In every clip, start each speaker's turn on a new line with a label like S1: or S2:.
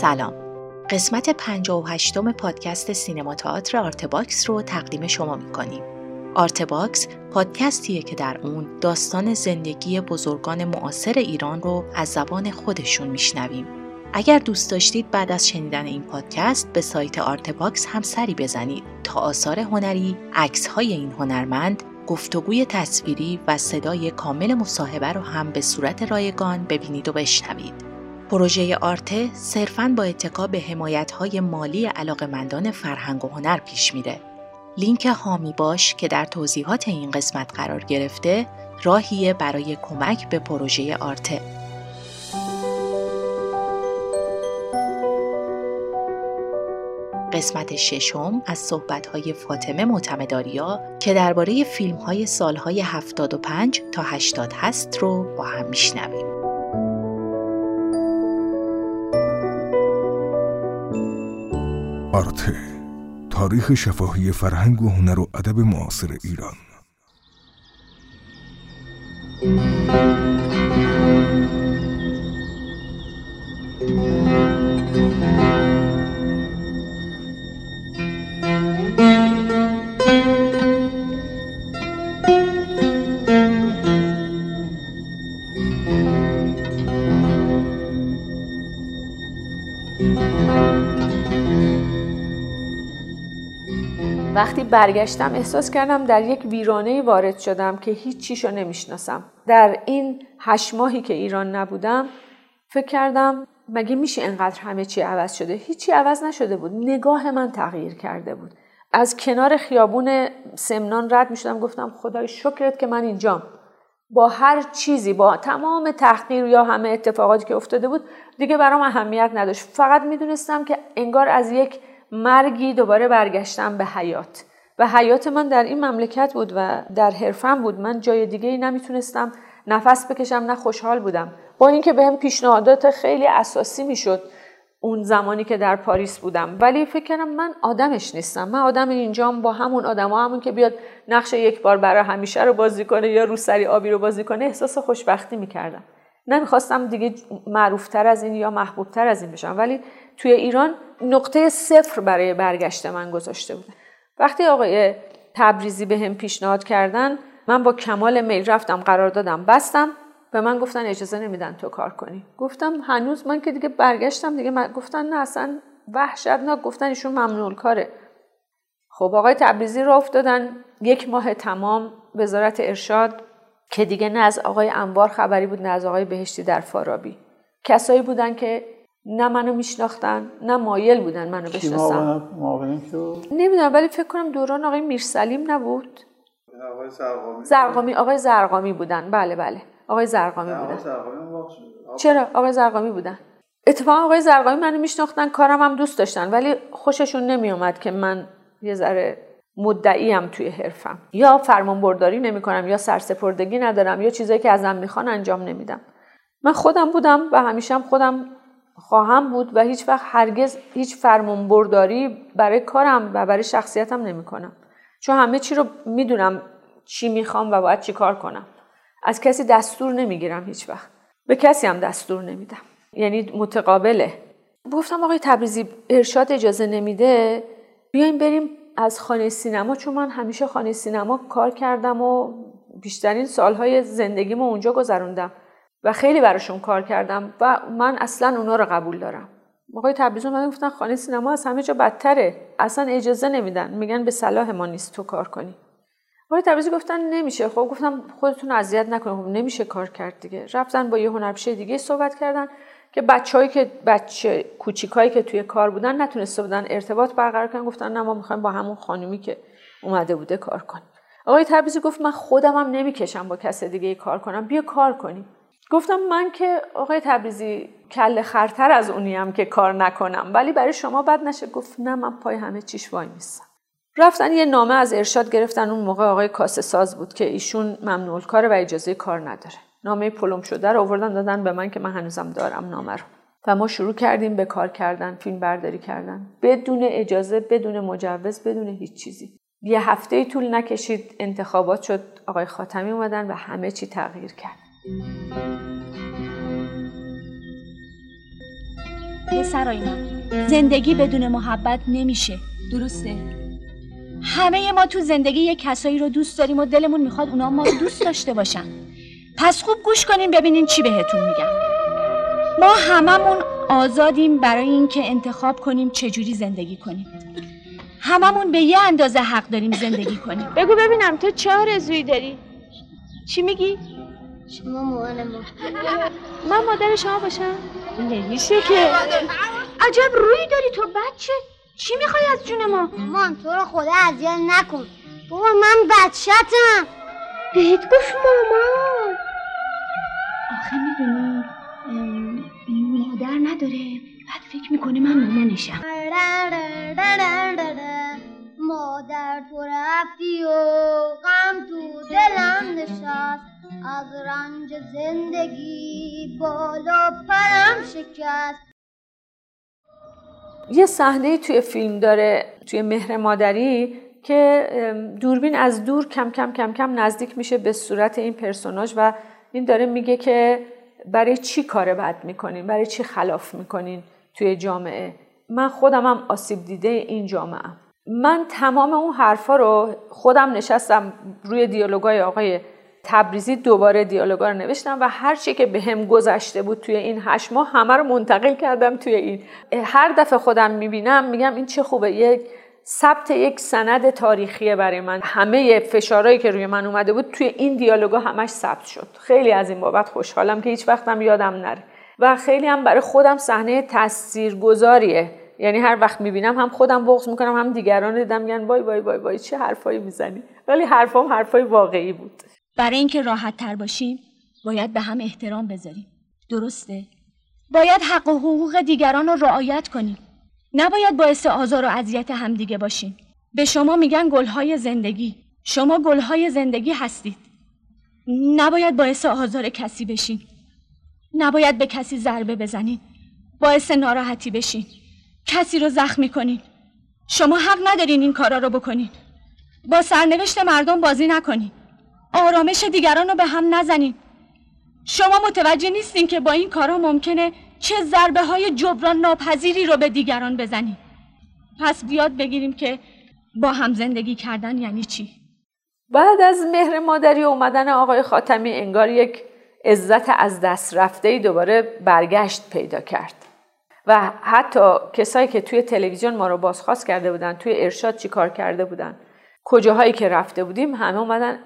S1: سلام. قسمت 58 م پادکست سینما تئاتر آرتباکس رو تقدیم شما می‌کنیم. آرتباکس پادکستیه که در اون داستان زندگی بزرگان معاصر ایران رو از زبان خودشون میشنویم. اگر دوست داشتید بعد از شنیدن این پادکست به سایت آرتباکس هم سری بزنید. تا آثار هنری، عکس های این هنرمند، گفتگوی تصویری و صدای کامل مصاحبه رو هم به صورت رایگان ببینید و بشنوید. پروژه آرته صرفاً با اتکا به های مالی علاقمندان فرهنگ و هنر پیش میره. لینک هامی باش که در توضیحات این قسمت قرار گرفته راهیه برای کمک به پروژه آرته. قسمت ششم از صحبت‌های فاطمه معتمداریا که درباره فیلم‌های سالهای 75 تا 80 هست رو با هم میشنویم.
S2: آرته تاریخ شفاهی فرهنگ و هنر و ادب معاصر ایران.
S3: وقتی برگشتم احساس کردم در یک ویرانه وارد شدم که هیچ چیشو نمی‌شناسم. در این هشت ماهی که ایران نبودم فکر کردم مگه میشه انقدر همه چی عوض شده؟ هیچی عوض نشده بود. نگاه من تغییر کرده بود. از کنار خیابون سمنان رد می‌شدم گفتم خدای شکرت که من اینجام. با هر چیزی با تمام تحقیر یا همه اتفاقاتی که افتاده بود دیگه برام اهمیت نداشت. فقط می‌دونستم که انگار از یک مرگی دوباره برگشتم به حیات. و حیات من در این مملکت بود و در حرفم بود. من جای دیگه ای نمی‌تونستم نفس بکشم نه خوشحال بودم. با اینکه بهم پیشنهادات خیلی اساسی می‌شد اون زمانی که در پاریس بودم. ولی فکر کردم من آدمش نیستم. من آدم اینجام با همون آدم ها همون که بیاد نقش یک بار برای همیشه رو بازی کنه یا روسری آبی رو بازی کنه احساس خوشبختی می‌کردم. نمی‌خواستم دیگه معروفتر از این یا محبوبتر از این بشم. ولی توی ایران نقطه صفر برای برگشت من گذاشته بودن وقتی آقای تبریزی به هم پیشنهاد کردن من با کمال میل رفتم قرار دادم بستم. به من گفتن اجازه نمیدن تو کار کنی. گفتم هنوز من که دیگه برگشتم دیگه من گفتن نه اصلا وحشتناک گفتن ایشون ممنول کاره. خب آقای تبریزی رو افتادن. یک ماه تمام وزارت ارشاد که دیگه نه از آقای انوار خبری بود نه از آقای بهشتی در فارابی. کسایی بودن که نه منو میشناختن نه مایل بودن منو بشناسن. نمی‌دونم ولی فکر کنم دوران آقای میرسلیم نبود. آقای زرقامی. زرقامی آقای زرقامی بودن. بله بله. آقای زرقامی بودن. چرا؟ آقای زرقامی بودن. اتفاقا آقای زرقامی منو میشناختن کارم هم دوست داشتن ولی خوششون نمیومد که من یه ذره مدعیم توی حرفم. یا فرمان برداری نمی کنم یا سرسپردگی ندارم یا چیزایی که ازم می‌خوان انجام نمیدم. من خودم بودم و همیشه هم خودم خواهم بود و هیچ وقت هرگز هیچ فرمان برداری برای کارم و برای شخصیتم نمی کنم چون همه چی رو می‌دونم چی می‌خوام و باید چی کار کنم. از کسی دستور نمی‌گیرم هیچ وقت. به کسی هم دستور نمیدم. یعنی متقابله. گفتم آقای تبریزی ارشاد اجازه نمیده؟ بیایم بریم از خانه سینما چون من همیشه خانه سینما کار کردم و بیشترین سالهای زندگیمو اونجا گذروندم. و خیلی براشون کار کردم و من اصلا اونا رو قبول دارم. آقای تبریز من گفتن خانه سینما از همه جا بدتره. اصلا اجازه نمیدن. میگن به صلاح ما نیست تو کار کنی. آقای تبریزی گفتن نمیشه. خب گفتم خودتون اذیت نکنید. خب نمیشه کار کرد دیگه. رفتن با یه هنرپیشه دیگه صحبت کردن که بچه‌هایی که بچه کوچیکایی که توی کار بودن نتونسته بودن ارتباط برقرار کنن. گفتن نه ما می‌خوایم با همون خانومی که اومده بوده کار کنیم. آقای تبریزی گفت من خودم هم نمی‌کشم با کس دیگه کار کنم. بیا کار کنیم. گفتم من که آقای تبریزی کل خرتر از اونیم که کار نکنم ولی برای شما بد نشه. گفت نه من پای همه چیش وای میستم. رفتن یه نامه از ارشاد گرفتن اون موقع آقای کاسه ساز بود که ایشون ممنوع کاره و اجازه کار نداره. نامه پلم شده رو آوردن دادن به من که من هنوزم دارم نامه رو. و ما شروع کردیم به کار کردن فیلم برداری کردن. بدون اجازه بدون مجوز بدون هیچ چیزی. یه هفته طول نکشید انتخابات شد آقای خاتمی اومدن و همه چی تغییر کرد.
S4: پسرای من زندگی بدون محبت نمیشه. درسته. همه ما تو زندگی یه کسایی رو دوست داریم و دلمون می‌خواد اونا ما رو دوست داشته باشن. پس خوب گوش کنیم ببینین چی بهتون میگم ما هممون آزادیم برای اینکه انتخاب کنیم چجوری زندگی کنیم. هممون به یه اندازه حق داریم زندگی کنیم.
S5: بگو ببینم تو چه آرزویی داری؟ چی میگی؟
S6: شما مامان ما.
S5: من مادر شما باشم؟
S4: نمیشه که. عجب روی داری تو بچه. چی می‌خوای از جون ما؟
S6: مامان تو رو خدا اذیت نکن. بابا من بچتم
S4: بهت گفت مامان. آخه می‌دونی مادر نداره. بعد فکر می‌کنه من مامانشم.
S6: مادر تو رفتی و غم تو دلم نشست. از رنج زندگی بالا پرم شکست.
S3: یه صحنه توی فیلم داره توی مهر مادری که دوربین از دور کم کم کم کم نزدیک میشه به صورت این پرسوناج و این داره میگه که برای چی کار بد می‌کنین؟ برای چی خلاف می‌کنین توی جامعه؟ من خودم هم آسیب دیده این جامعه من تمام اون حرفا رو خودم نشستم روی دیالوگای آقای تبریزی دوباره دیالوگا رو نوشتم و هر چی که به هم گذشته بود توی این هشت ماه همه رو منتقل کردم توی این. هر دفعه خودم می‌بینم میگم این چه خوبه. یک ثبت یک سند تاریخیه برای من. همه فشارهایی که روی من اومده بود توی این دیالوگا همش ثبت شد. خیلی از این بابت خوشحالم که هیچ وقتم یادم نره. و خیلی هم برای خودم صحنه تاثیرگذاریه. یعنی هر وقت می‌بینم هم خودم بغض می‌کنم هم دیگران دیدم میگن وای وای وای وای چه حرفایی می‌زنی. ولی حرفام حرفای واقعی بود.
S4: برای اینکه راحت تر باشیم باید به هم احترام بذاریم. درسته؟ باید حق و حقوق دیگران رو رعایت کنیم. نباید باعث آزار و اذیت همدیگه باشیم. به شما میگن گلهای زندگی. شما گلهای زندگی هستید. نباید باعث آزار کسی بشین. نباید به کسی ضربه بزنید باعث ناراحتی بشین. کسی رو زخمی کنین. شما حق ندارین این کارا رو بکنین. با سرنوشت مردم بازی نکنین. آرامش دیگران رو به هم نزنین. شما متوجه نیستین که با این کارا ممکنه چه ضربه های جبران ناپذیری رو به دیگران بزنین. پس بیاد بگیریم که با هم زندگی کردن یعنی چی؟
S3: بعد از مهر مادری اومدن آقای خاتمی انگار یک عزت از دست رفته ای دوباره برگشت پیدا کرد. و حتی کسایی که توی تلویزیون ما رو بازخواست کرده بودن توی ارشاد چی کار کرده بودن کجاهایی که رفته بودیم همه اومدن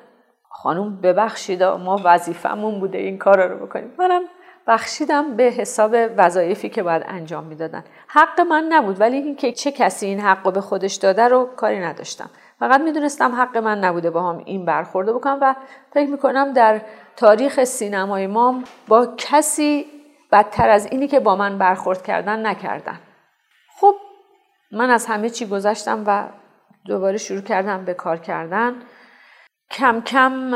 S3: خانم ببخشید ما وظیفمون بوده این کار رو بکنیم. منم بخشیدم به حساب وظایفی که باید انجام می‌دادن. حق من نبود ولی اینکه چه کسی این حق رو به خودش داده رو کاری نداشتم. فقط می‌دونستم حق من نبوده با هم این برخورده بکنم و فکر می‌کنم در تاریخ سینمای ما با کسی بدتر از اینی که با من برخورد کردن نکردن. خب من از همه چی گذشتم و دوباره شروع کردم به کار کردن. کم کم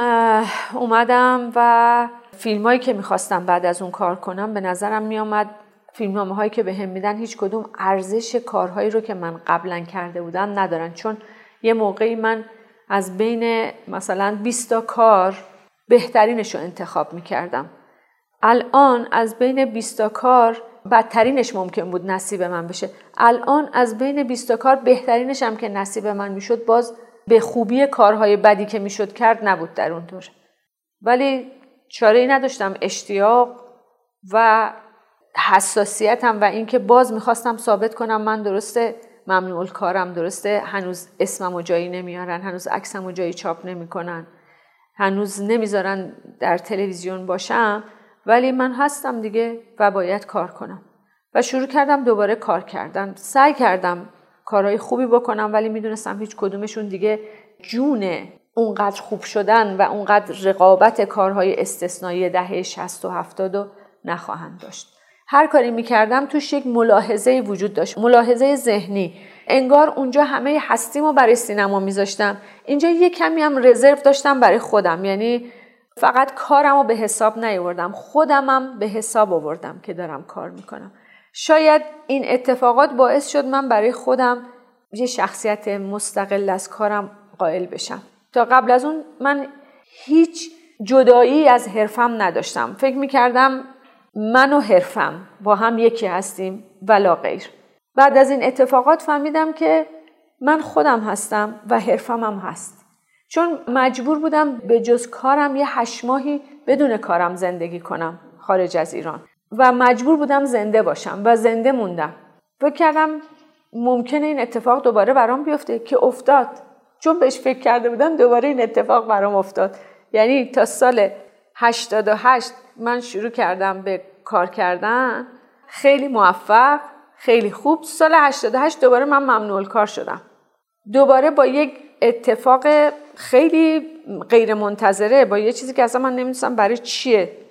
S3: اومدم و فیلم هایی که می‌خواستم بعد از اون کار کنم به نظرم میامد فیلم هایی که به هم میدن هیچ کدوم ارزش کارهایی رو که من قبلا کرده بودم ندارن. چون یه موقعی من از بین مثلا 20 تا کار بهترینش رو انتخاب می‌کردم. الان از بین 20 تا کار بدترینش ممکن بود نصیب من بشه. الان از بین 20 تا کار بهترینش هم که نصیب من می‌شد باز به خوبی کارهای بدی که می‌شد کرد نبود در اون دور. ولی چاره ای نداشتم اشتیاق و حساسیتم و اینکه باز می‌خواستم ثابت کنم من درسته ممنوع کارم درسته هنوز اسمم و جایی نمیارن هنوز عکسم و جایی چاپ نمی‌کنن هنوز نمی‌ذارن در تلویزیون باشم ولی من هستم دیگه و باید کار کنم. و شروع کردم دوباره کار کردن. سعی کردم کارهای خوبی بکنم ولی می‌دونستم هیچ کدومشون دیگه جون اونقدر خوب شدن و اونقدر رقابت کارهای استثنایی دهه 60 و 70 رو نخواهند داشت. هر کاری می‌کردم توش یک ملاحظه وجود داشت ملاحظه ذهنی. انگار اونجا همه هستیمو برای سینما میذاشتم. اینجا یه کمی هم رزرو داشتم برای خودم یعنی فقط کارم رو به حساب نیاوردم خودمم به حساب آوردم که دارم کار می‌کنم. شاید این اتفاقات باعث شد من برای خودم یه شخصیت مستقل از کارم قائل بشم. تا قبل از اون من هیچ جدایی از حرفم نداشتم. فکر می‌کردم من و حرفم با هم یکی هستیم ولا غیر. بعد از این اتفاقات فهمیدم که من خودم هستم و حرفم هم هست. چون مجبور بودم به جز کارم یه هشت ماهی بدون کارم زندگی کنم خارج از ایران. و مجبور بودم زنده باشم و زنده موندم. فکر کردم ممکنه این اتفاق دوباره برام بیفته که افتاد. چون بهش فکر کرده بودم دوباره این اتفاق برام افتاد. یعنی تا سال 88 من شروع کردم به کار کردن. خیلی موفق خیلی خوب. سال 88 دوباره من ممنوع کار شدم. دوباره با یک اتفاق خیلی غیر منتظره با یه چیزی که اصلا من نمی‌دونستم برای چیه.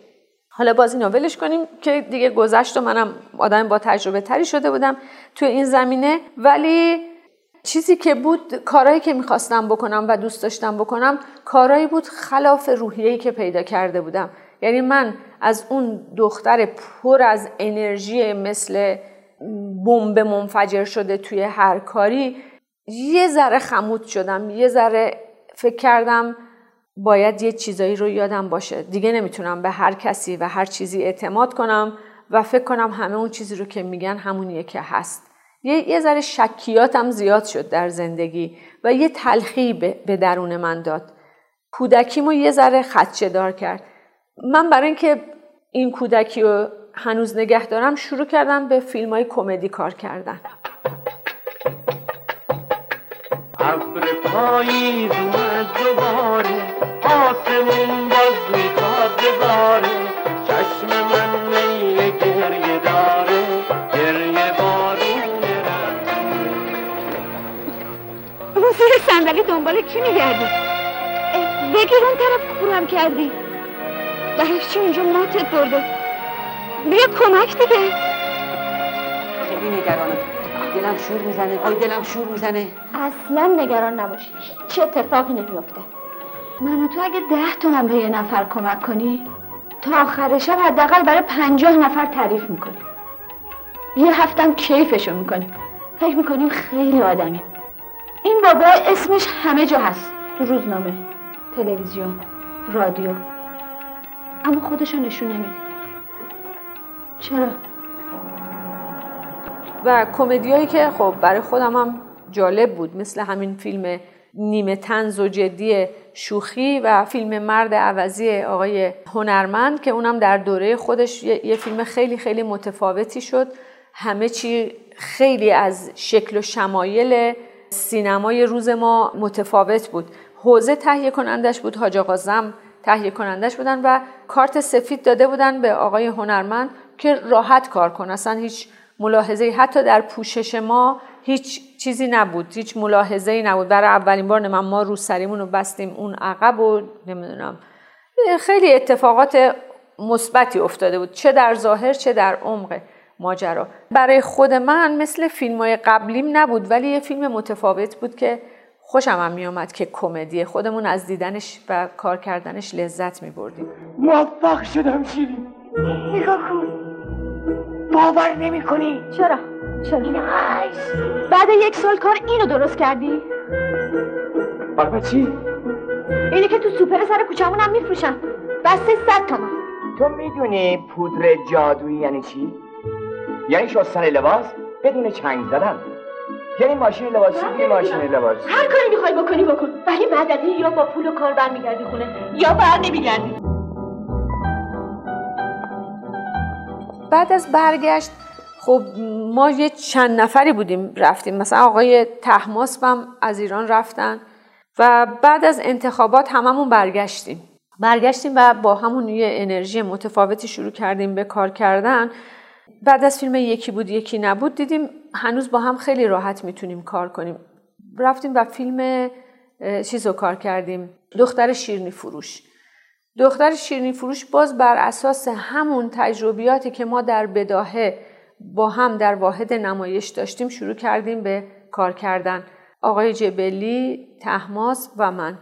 S3: حالا باز اینو ولش کنیم که دیگه گذشت و منم آدم با تجربه تری شده بودم توی این زمینه. ولی چیزی که بود کارهایی که می‌خواستم بکنم و دوست داشتم بکنم کارهایی بود خلاف روحیه‌ای که پیدا کرده بودم. یعنی من از اون دختر پر از انرژی مثل بمب منفجر شده توی هر کاری یه ذره خمود شدم یه ذره فکر کردم باید یه چیزایی رو یادم باشه. دیگه نمی‌تونم به هر کسی و هر چیزی اعتماد کنم و فکر کنم همه اون چیزی رو که میگن همونیه که هست. یه, یه ذره شکیاتم زیاد شد در زندگی و یه تلخی به درون من داد. کودکیمو یه ذره خدشه دار کرد. من برای اینکه این کودکی رو هنوز نگه دارم شروع کردم به فیلم های کمدی کار کردن. ابر پاییز اومد دوباره آسمون باز می‌خواد بباره چشم من میل گریه داره گریه بارونه رو زیر صندلی دنبال کی میگردی؟ بگیر اون طرف کورم کردی. چی اونجا ماتت برده. بیا کمک دیگه.
S7: خیلی نگرانم. دلم شور می‌زنه. آی دلم شور می‌زنه.
S4: اصلا نگران نباشی. چه اتفاقی نمیفته من و تو اگه ده تومن به یه نفر کمک کنی تا آخر شب حداقل برای پنجاه نفر تعریف می‌کنی. یه هفتم کیفشو می‌کنیم فکر می‌کنیم خیلی آدمی. این بابا اسمش همه جا هست. تو روزنامه تلویزیون رادیو. اما خودشو نشون نمیده. چرا؟
S3: و کمدیایی که خب برای خودم هم جالب بود مثل همین فیلم نیمه تنز و جدی شوخی و فیلم مرد عوضی آقای هنرمند که اونم در دوره خودش یه فیلم خیلی خیلی متفاوتی شد. همه چی خیلی از شکل و شمایل سینمای روز ما متفاوت بود. حوزه تهیه کنندش بود حاج آقا زم تهیه کنندش بودن و کارت سفید داده بودن به آقای هنرمند که راحت کار کن. اصلا هیچ ملاحظه حتی در پوشش ما هیچ چیزی نبود هیچ ملاحظه ای نبود. برای اولین بار من ما رو سریمون رو بستیم اون عقب و نمی‌دونم. خیلی اتفاقات مثبتی افتاده بود چه در ظاهر چه در عمق ماجرا. برای خود من مثل فیلم های قبلیم نبود ولی یه فیلم متفاوت بود که خوشم هم میومد که کمدی. خودمون از دیدنش و کار کردنش لذت می بردیم
S8: موفق شدم شیرین. نگاه کن. باور نمی کنی
S4: چرا؟ چرا؟ بعد یک سال کار اینو درست کردی؟
S8: بابا چی؟
S4: اینی که تو سوپر سر کوچمون هم میفروشن بسته صد تومن
S8: تو می‌دونی پودر جادویی یعنی چی؟ یعنی شستن لباس بدون چنگ زدن یعنی ماشین لباسی یه ماشین لباس
S4: هر کاری می‌خوای بکنی بکن ولی بعد از این یا با پول و کار برمیگردی خونه یا بر نمیگردی
S3: بعد از برگشت خب ما یه چند نفری بودیم رفتیم. مثلا آقای تحماس هم از ایران رفتن و بعد از انتخابات هممون برگشتیم. برگشتیم و با همون یه انرژی متفاوتی شروع کردیم به کار کردن. بعد از فیلم یکی بود یکی نبود دیدیم هنوز با هم خیلی راحت می‌تونیم کار کنیم. رفتیم و فیلم چیز رو کار کردیم. دختر شیرنی فروش. دختر شیرنی فروش باز بر اساس همون تجربیاتی که ما در بداهه با هم در واحد نمایش داشتیم شروع کردیم به کار کردن. آقای جبلی، تحماس و من.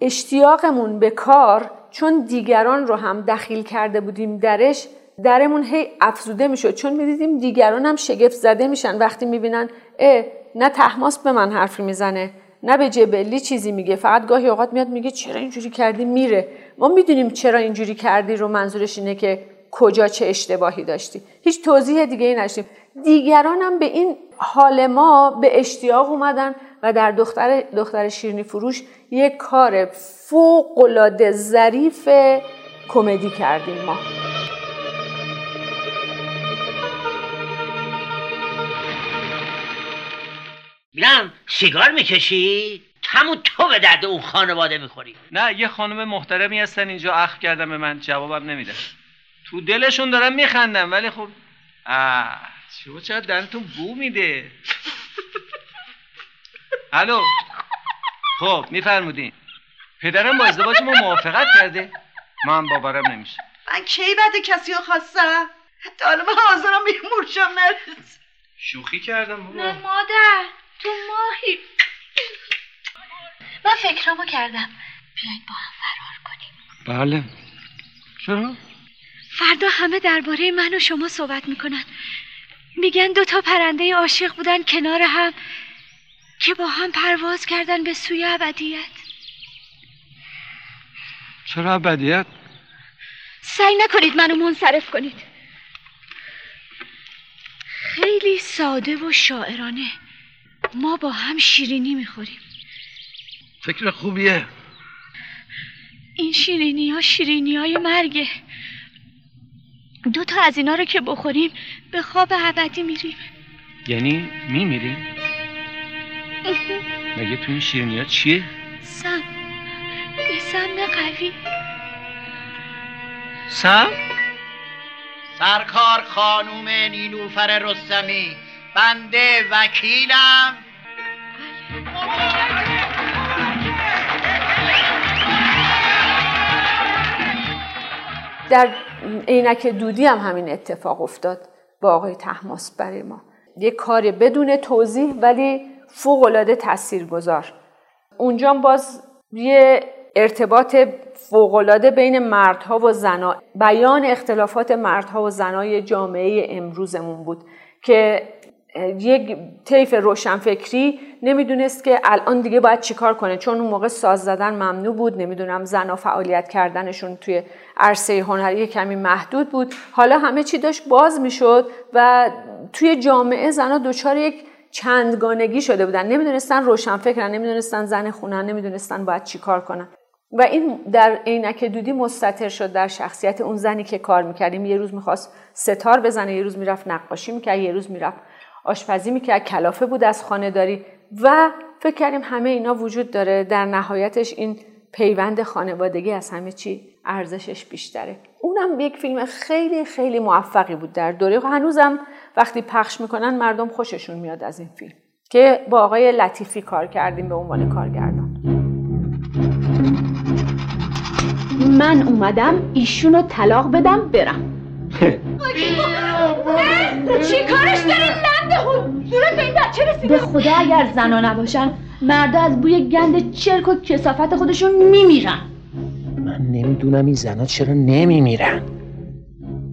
S3: اشتیاقمون به کار چون دیگران رو هم دخیل کرده بودیم درش درمون هی افزوده می‌شد. چون می‌دیدیم دیگران هم شگفت زده میشن. وقتی می‌بینن اه نه تحماس به من حرفی می‌زنه نه به جبلی چیزی میگه. فقط گاهی اوقات میاد میگه چرا اینجوری کردی؟ میره. ما می‌دونیم چرا اینجوری کردی رو منظورش اینه که کجا چه اشتباهی داشتی. هیچ توضیح دیگه ای نشدیم دیگران هم به این حال ما به اشتیاق اومدن و در دختر, دختر شیرنی فروش یک کار فوق العاده ظریف کمدی کردیم ما.
S9: میرم سیگار می‌کشی؟ همون تو به درد اون خانواده می‌خوری.
S10: نه یه خانم محترمی هستن اینجا اخ کردم به من جوابم نمیده. تو دلشون دارم میخندم ولی خب آه شما چرا دنتون بو میده. الو خب میفرمودین. پدرم با ازدواج ما موافقت کرده. من باورم نمیشه.
S11: من کی بعد کسی رو خواستم؟ حتی حالا من حاضرم به مورشم نرس
S10: شوخی کردم
S5: نه مادر تو ماهی. من فکرامو کردم. بیاین با هم فرار کنیم.
S10: بله. چرا؟
S5: فردا همه درباره من و شما صحبت می‌کنن. میگن دو تا پرنده عاشق بودن کنار هم که با هم پرواز کردن به سوی ابدیت.
S10: چرا ابدیت؟
S5: سعی نکنید منو منصرف کنید. خیلی ساده و شاعرانه. ما با هم شیرینی می‌خوریم.
S10: فکر خوبیه.
S5: این شیرینی ها شیرینی های مرگه. دو تا از اینا رو که بخوریم به خواب ابدی میریم
S10: یعنی میمیریم؟ مگه تو این شیرینی ها چیه؟
S5: سم یه سم قوی
S10: سم؟
S9: سرکار خانوم نیلوفر رستمی بنده وکیلم
S3: در عینک دودی هم همین اتفاق افتاد با آقای تحماس برای ما. یه کار بدون توضیح ولی فوق العاده تاثیرگذار. اونجا باز یه ارتباط فوقالعاده بین مردها و زنها بیان اختلافات مردها و زنای جامعه امروزمون بود که یک طیف روشنفکری نمی‌دونست که الان دیگه باید چیکار کنه. چون اون موقع ساز زدن ممنوع بود نمی‌دونم زنها فعالیت کردنشون توی عرصه هنری کمی محدود بود. حالا همه چی داشت باز می‌شد و توی جامعه زنها دچار یک چندگانگی شده بودن. نمی‌دونستن روشنفکرن نمی‌دونستن زن خونن نمی‌دونستن باید چیکار کنن. و این در عینک دودی مستطر شد در شخصیت اون زنی که کار می‌کردیم. یه روز می‌خواست ستار بزنه یه روز می‌رفت نقاشی می‌کرد یه روز می‌رفت آشپزی می‌کرد کلافه بود از خانه داری و فکر کردیم همه اینا وجود داره. در نهایتش این پیوند خانوادگی از همه چی ارزشش بیشتره. اونم یک فیلم خیلی خیلی موفقی بود در دوره. هنوزم وقتی پخش می‌کنن مردم خوششون میاد از این فیلم که با آقای لطیفی کار کردیم به عنوان کارگردان.
S4: من اومدم ایشونو طلاق بدم برم. چی کارش داریم لنده به این بچه رسیده؟ به خدا اگر زنا نباشن مردا از بوی گند چرک و کسافت خودشون میمیرن.
S9: من نمی‌دونم این زنا چرا نمیمیرن.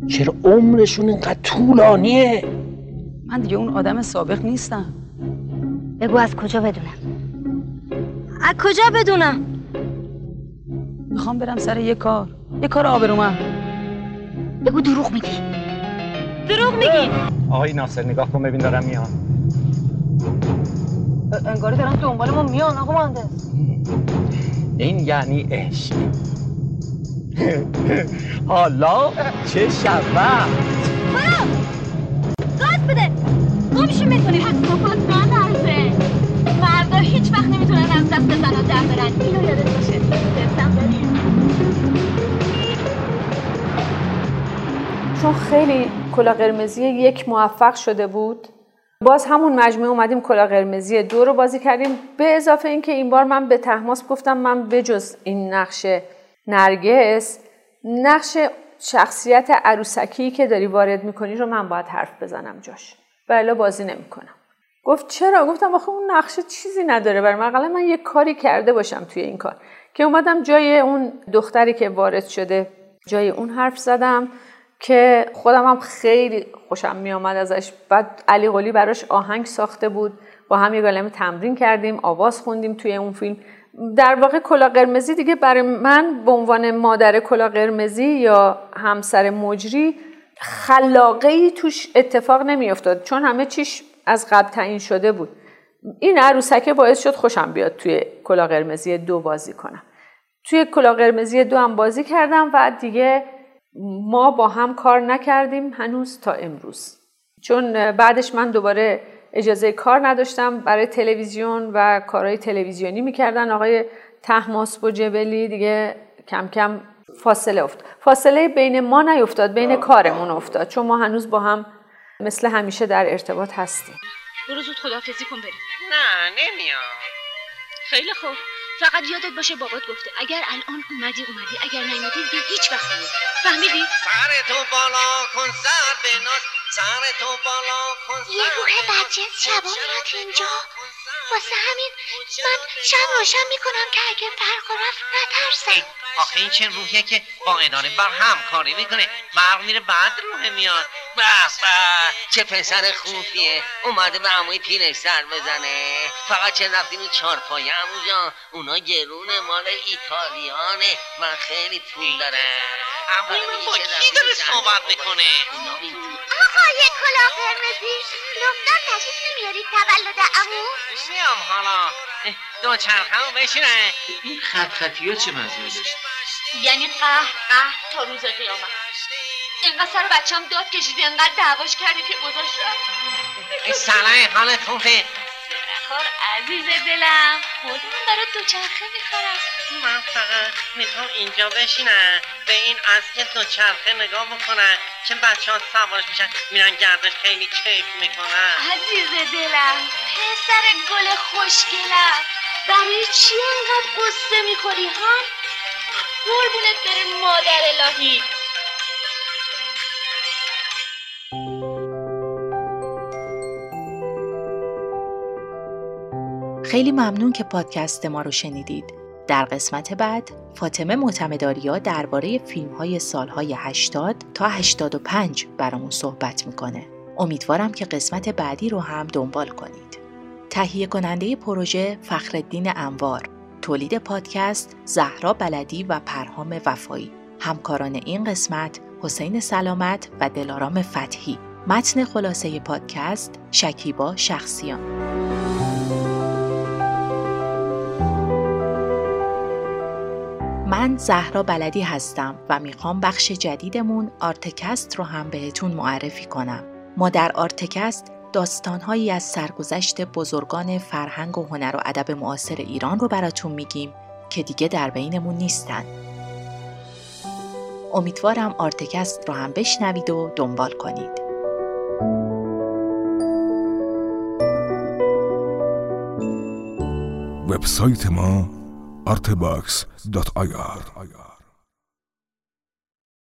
S9: چرا عمرشون اینقدر طولانیه؟
S11: من دیگه اون آدم سابق نیستم.
S6: بگو از کجا بدونم؟ از کجا بدونم؟
S11: می‌خوام برم سر یه کار. یه کار آبرومند.
S6: بگو دروغ میگی. دروغ میگی.
S10: آقای ناصر نگاه کن ببین دارم میان
S11: انگاری دارم دنبال ما میان آقا مهندس.
S9: این یعنی عشق. حالا چه شود؟
S4: گاز بده. گمشو می‌تونی. حسافات ندرزه مردا هیچ وقت نمی‌تونن از دست زنا در برن. اینو یادت باشه.
S3: چون خیلی کلا قرمزی یک موفق شده بود. باز همون مجموعه اومدیم کلا قرمزی دو رو بازی کردیم. به اضافه اینکه این بار من به تحماس گفتم من بجز این نقش نرگس نقش شخصیت عروسکی که داری وارد می‌کنی رو من باید حرف بزنم جاش. بله بازی نمی‌کنم. گفت چرا؟ گفتم آخه اون نقشه چیزی نداره برای من من یه کاری کرده باشم توی این کار. که اومدم جای اون دختری که وارد شده جای اون حرف زدم. که خودم هم خیلی خوشم می آمد ازش. بعد علی قلی براش آهنگ ساخته بود. با هم یه گالمه تمرین کردیم آواز خوندیم توی اون فیلم. در واقع کلا قرمزی دیگه برای من به عنوان مادر کلا قرمزی یا همسر مجری خلاقه ای توش اتفاق نمیافتاد. چون همه چیش از قبل تعیین شده بود. این عروسکه باعث شد خوشم بیاد توی کلا قرمزی دو بازی کنم. توی کلا قرمزی دو هم بازی کردم و دیگه ما با هم کار نکردیم هنوز تا امروز. چون بعدش من دوباره اجازه کار نداشتم برای تلویزیون و کارهای تلویزیونی می‌کردن. آقای تحماس و جبلی دیگه کم کم فاصله افتاد. فاصله بین ما نیفتاد بین کارمون افتاد. چون ما هنوز با هم مثل همیشه در ارتباط هستیم.
S4: برو زود خداحافظی کن بریم.
S9: نه نمیام
S4: خیلی خوب. فقط یادت باشه بابات گفته اگر الان اومدی اومدی اگر نیومدی دیگه هیچ وقت نمیاد فهمیدی؟
S9: سر تو بالا کن سر بناز. سر تو بالا کن
S5: یه روح بدجنس شبا میاد اینجا. واسه همین من شب روشن می‌کنم که اگه برق رفت نترسم.
S9: آخه این چه روحیه که با اداره بر همکاری می‌کنه. برق میره بعد روح میاد. به چه پسر خوبیه. اومده به عموی پیرش سر بزنه. فقط چه رفتیم این چهار پایه اونجا اونا گرونه مال ایتالیانه. من خیلی پول داره من با کی داره صحبت می‌کنه؟
S5: آقای کلاه قرمزی لطفا تشریف نمیارید تولد امو
S9: میام حالا. دو چرخمو بشینه. این خط خطی ها چه مزمه داشت
S4: یعنی قهر قهر تا روز قیامت. اینقدر سر بچم داد کشیدی اینقدر دعواش کردی که گذاشت
S9: این سلام حالت خوبه؟
S4: نخور عزیز دلم خودم برای دوچرخه می‌خورم.
S9: من فقط می‌خوام اینجا بشینم. به این اصل دوچرخه نگاه بکنم که بچه ها سوارش میشن میرن گردش خیلی کیف می‌کنن.
S4: عزیز دلم پسر گل خوشگلم. برای چی انقدر قصه می‌خوری ها؟ قربونت بره مادر الهی.
S1: خیلی ممنون که پادکست ما رو شنیدید. در قسمت بعد فاطمه معتمداریا درباره فیلم های سالهای 80 تا 85 برامون صحبت می‌کنه. امیدوارم که قسمت بعدی رو هم دنبال کنید. تهیه کننده پروژه فخردین انوار تولید پادکست زهرا بلدی و پرهام وفایی همکاران این قسمت حسین سلامت و دلارام فتحی متن خلاصه پادکست شکیبا شخصیان من زهرا بلدی هستم و می‌خوام بخش جدیدمون آرتکست رو هم بهتون معرفی کنم. ما در آرتکست داستانهایی از سرگذشت بزرگان فرهنگ و هنر و ادب معاصر ایران رو براتون میگیم که دیگه در بینمون نیستن. امیدوارم آرتکست رو هم بشنوید و دنبال کنید.
S2: وبسایت ما artebox.ir